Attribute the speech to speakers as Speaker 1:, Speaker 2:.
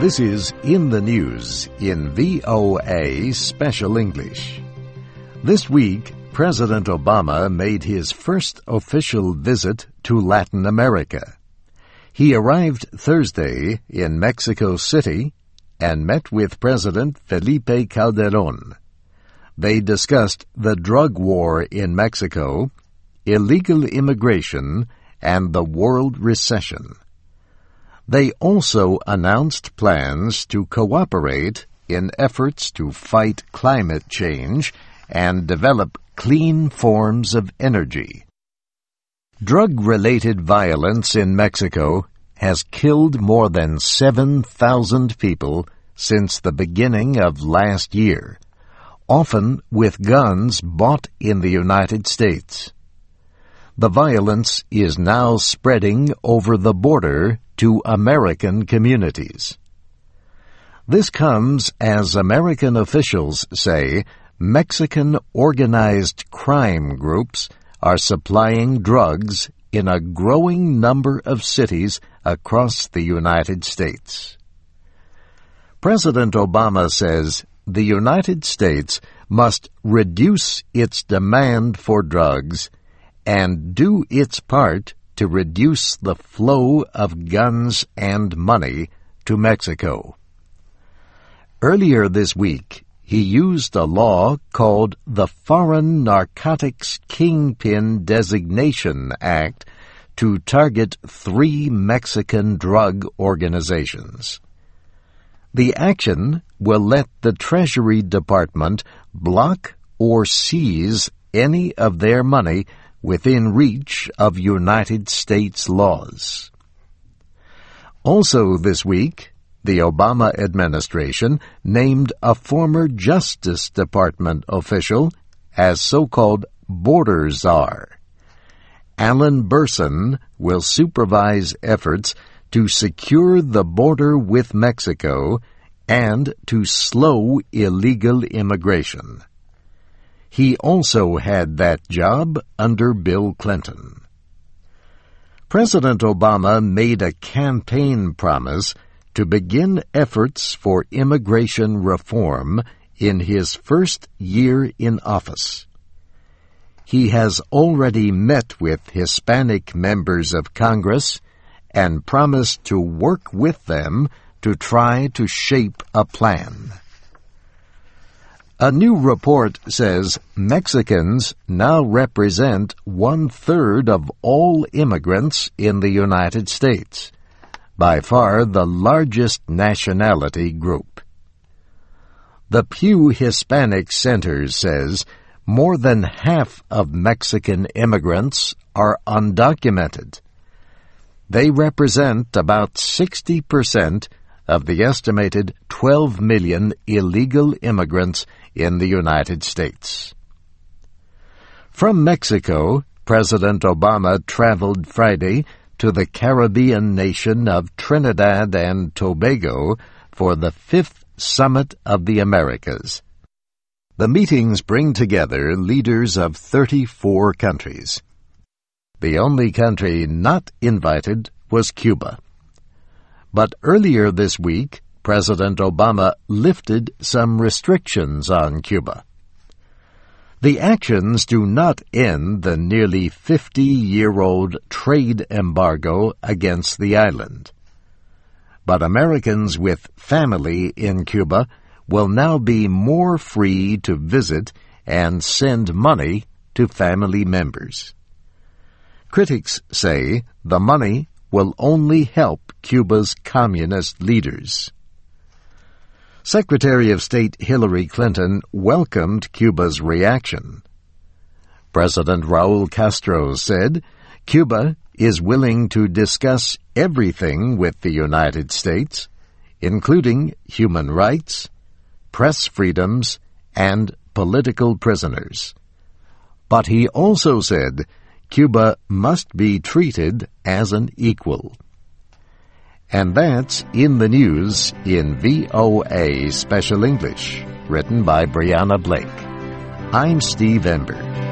Speaker 1: This is In the News in VOA Special English. This week, President Obama made his first official visit to Latin America. He arrived Thursday in Mexico City and met with President Felipe Calderon. They discussed the drug war in Mexico, illegal immigration, and the world recession. They also announced plans to cooperate in efforts to fight climate change and develop clean forms of energy. Drug-related violence in Mexico has killed more than 7,000 people since the beginning of last year, often with guns bought in the United States. The violence is now spreading over the border to American communities. This comes as American officials say Mexican organized crime groups are supplying drugs in a growing number of cities across the United States. President Obama says the United States must reduce its demand for drugs and do its part to reduce the flow of guns and money to Mexico. Earlier this week, he used a law called the Foreign Narcotics Kingpin Designation Act to target three Mexican drug organizations. The action will let the Treasury Department block or seize any of their money within reach of United States laws. Also this week, the Obama administration named a former Justice Department official as so-called border czar. Alan Bersin will supervise efforts to secure the border with Mexico and to slow illegal immigration. He also had that job under Bill Clinton. President Obama made a campaign promise to begin efforts for immigration reform in his first year in office. He has already met with Hispanic members of Congress and promised to work with them to try to shape a plan. A new report says Mexicans now represent one third of all immigrants in the United States, by far the largest nationality group. The Pew Hispanic Center says more than half of Mexican immigrants are undocumented. They represent about 60% of the estimated 12 million illegal immigrants in the United States. From Mexico, President Obama traveled Friday to the Caribbean nation of Trinidad and Tobago for the fifth Summit of the Americas. The meetings bring together leaders of 34 countries. The only country not invited was Cuba. But earlier this week, President Obama lifted some restrictions on Cuba. The actions do not end the nearly 50-year-old trade embargo against the island. But Americans with family in Cuba will now be more free to visit and send money to family members. Critics say the money will only help Cuba's communist leaders. Secretary of State Hillary Clinton welcomed Cuba's reaction. President Raul Castro said Cuba is willing to discuss everything with the United States, including human rights, press freedoms, and political prisoners. But he also said Cuba must be treated as an equal. And that's In the News in VOA Special English, written by Brianna Blake. I'm Steve Ember.